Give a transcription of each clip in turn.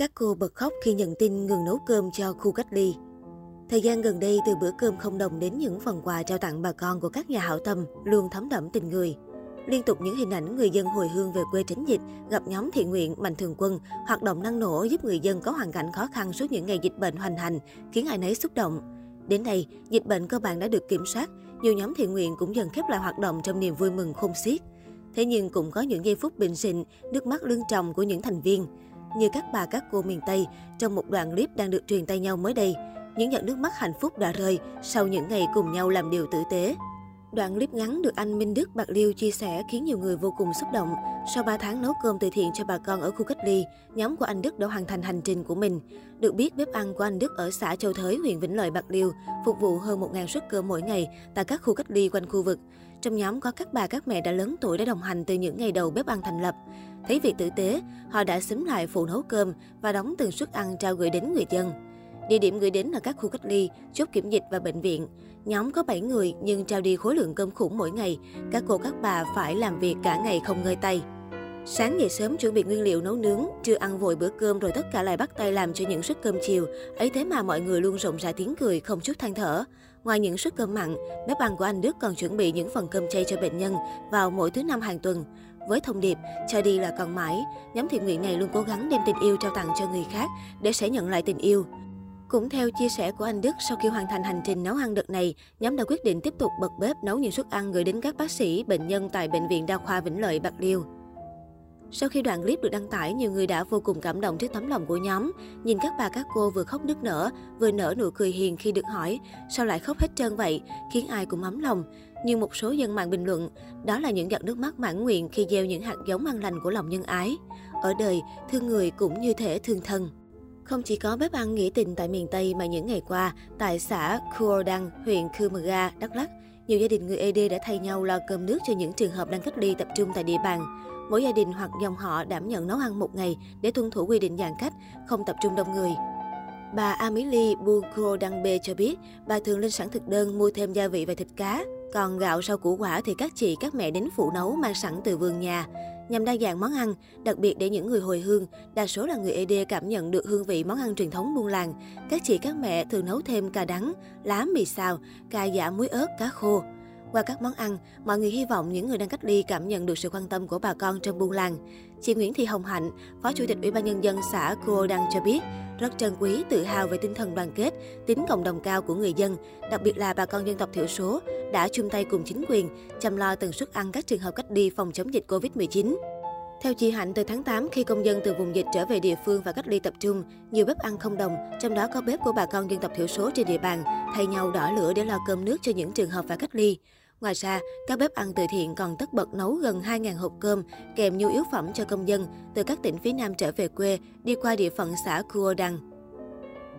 Các cô bật khóc khi nhận tin ngừng nấu cơm cho khu cách ly. Thời gian gần đây, từ bữa cơm không đồng đến những phần quà trao tặng bà con của các nhà hảo tâm luôn thấm đẫm tình người. Liên tục những hình ảnh người dân hồi hương về quê tránh dịch, gặp nhóm thiện nguyện, mạnh thường quân, hoạt động năng nổ giúp người dân có hoàn cảnh khó khăn suốt những ngày dịch bệnh hoành hành, khiến ai nấy xúc động. Đến nay, dịch bệnh cơ bản đã được kiểm soát, nhiều nhóm thiện nguyện cũng dần khép lại hoạt động trong niềm vui mừng không xiết. Thế nhưng cũng có những giây phút bình sinh, nước mắt lưng tròng của những thành viên như các bà các cô miền Tây trong một đoạn clip đang được truyền tay nhau mới đây. Những giọt nước mắt hạnh phúc đã rơi sau những ngày cùng nhau làm điều tử tế. Đoạn clip ngắn được anh Minh Đức Bạc Liêu chia sẻ khiến nhiều người vô cùng xúc động. Sau 3 tháng nấu cơm từ thiện cho bà con ở khu cách ly, nhóm của anh Đức đã hoàn thành hành trình của mình. Được biết, bếp ăn của anh Đức ở xã Châu Thới, huyện Vĩnh Lợi, Bạc Liêu, phục vụ hơn 1.000 suất cơm mỗi ngày tại các khu cách ly quanh khu vực. Trong nhóm có các bà các mẹ đã lớn tuổi đã đồng hành từ những ngày đầu bếp ăn thành lập. Thấy việc tử tế, họ đã xúm lại phụ nấu cơm và đóng từng suất ăn trao gửi đến người dân. Địa điểm gửi đến là các khu cách ly, chốt kiểm dịch và bệnh viện. Nhóm có 7 người nhưng trao đi khối lượng cơm khủng mỗi ngày. Các cô các bà phải làm việc cả ngày không ngơi tay. Sáng dậy sớm chuẩn bị nguyên liệu nấu nướng, chưa ăn vội bữa cơm rồi tất cả lại bắt tay làm cho những suất cơm chiều. Ấy thế mà mọi người luôn rộng rãi tiếng cười, không chút than thở. Ngoài những suất cơm mặn, bếp ăn của anh Đức còn chuẩn bị những phần cơm chay cho bệnh nhân vào mỗi thứ năm hàng tuần. Với thông điệp, cho đi là còn mãi, nhóm thiện nguyện này luôn cố gắng đem tình yêu trao tặng cho người khác để sẽ nhận lại tình yêu. Cũng theo chia sẻ của anh Đức, sau khi hoàn thành hành trình nấu ăn đợt này, nhóm đã quyết định tiếp tục bật bếp nấu những suất ăn gửi đến các bác sĩ, bệnh nhân tại Bệnh viện Đa khoa Vĩnh Lợi, Bạc Liêu. Sau khi đoạn clip được đăng tải, nhiều người đã vô cùng cảm động trước tấm lòng của nhóm. Nhìn các bà các cô vừa khóc nức nở, vừa nở nụ cười hiền khi được hỏi sao lại khóc hết trơn vậy, khiến ai cũng ấm lòng. Nhưng một số dân mạng bình luận, đó là những giọt nước mắt mãn nguyện khi gieo những hạt giống an lành của lòng nhân ái. Ở đời, thương người cũng như thể thương thân. Không chỉ có bếp ăn nghỉ tình tại miền Tây mà những ngày qua, tại xã Khuordang, huyện Cư Mờ Ga, Đắk Lắk, nhiều gia đình người ED đã thay nhau lo cơm nước cho những trường hợp đang cách ly tập trung tại địa bàn. Mỗi gia đình hoặc dòng họ đảm nhận nấu ăn một ngày để tuân thủ quy định giãn cách, không tập trung đông người. Bà Amelie Buko Đăng Bê cho biết, bà thường lên sẵn thực đơn mua thêm gia vị và thịt cá. Còn gạo rau củ quả thì các chị, các mẹ đến phụ nấu mang sẵn từ vườn nhà. Nhằm đa dạng món ăn, đặc biệt để những người hồi hương, đa số là người ED cảm nhận được hương vị món ăn truyền thống buôn làng. Các chị, các mẹ thường nấu thêm cà đắng, lá mì xào, cà giả muối ớt, cá khô. Qua các món ăn, mọi người hy vọng những người đang cách ly cảm nhận được sự quan tâm của bà con trong buôn làng. Chị Nguyễn Thị Hồng Hạnh, Phó Chủ tịch Ủy ban Nhân dân xã Cô Đăng cho biết, rất trân quý, tự hào về tinh thần đoàn kết, tính cộng đồng cao của người dân, đặc biệt là bà con dân tộc thiểu số, đã chung tay cùng chính quyền, chăm lo từng suất ăn các trường hợp cách ly phòng chống dịch Covid-19. Theo chị Hạnh, từ tháng 8, khi công dân từ vùng dịch trở về địa phương và cách ly tập trung, nhiều bếp ăn không đồng, trong đó có bếp của bà con dân tộc thiểu số trên địa bàn, thay nhau đỏ lửa để lo cơm nước cho những trường hợp phải cách ly. Ngoài ra, các bếp ăn từ thiện còn tất bật nấu gần 2.000 hộp cơm kèm nhu yếu phẩm cho công dân từ các tỉnh phía Nam trở về quê đi qua địa phận xã Cua Đăng.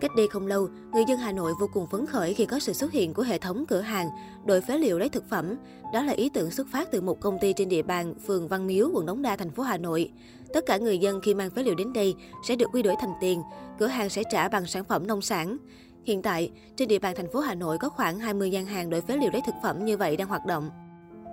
Cách đây không lâu, người dân Hà Nội vô cùng phấn khởi khi có sự xuất hiện của hệ thống cửa hàng đổi phế liệu lấy thực phẩm. Đó là ý tưởng xuất phát từ một công ty trên địa bàn phường Văn Miếu, quận Đống Đa, thành phố Hà Nội. Tất cả người dân khi mang phế liệu đến đây sẽ được quy đổi thành tiền, cửa hàng sẽ trả bằng sản phẩm nông sản. Hiện tại, trên địa bàn thành phố Hà Nội có khoảng 20 gian hàng đổi phế liệu lấy thực phẩm như vậy đang hoạt động.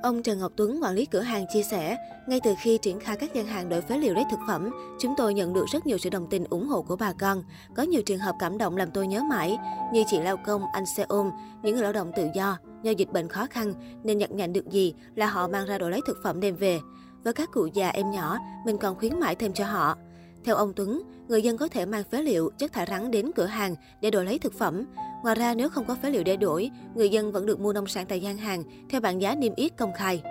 Ông Trần Ngọc Tuấn, quản lý cửa hàng chia sẻ, ngay từ khi triển khai các gian hàng đổi phế liệu lấy thực phẩm, chúng tôi nhận được rất nhiều sự đồng tình ủng hộ của bà con. Có nhiều trường hợp cảm động làm tôi nhớ mãi, như chị lao công, anh xe ôm, những người lao động tự do, do dịch bệnh khó khăn nên nhận nhận được gì là họ mang ra đổi lấy thực phẩm đem về. Với các cụ già em nhỏ, mình còn khuyến mãi thêm cho họ. Theo ông Tuấn, người dân có thể mang phế liệu, chất thải rắn đến cửa hàng để đổi lấy thực phẩm. Ngoài ra, nếu không có phế liệu để đổi, người dân vẫn được mua nông sản tại gian hàng theo bảng giá niêm yết công khai.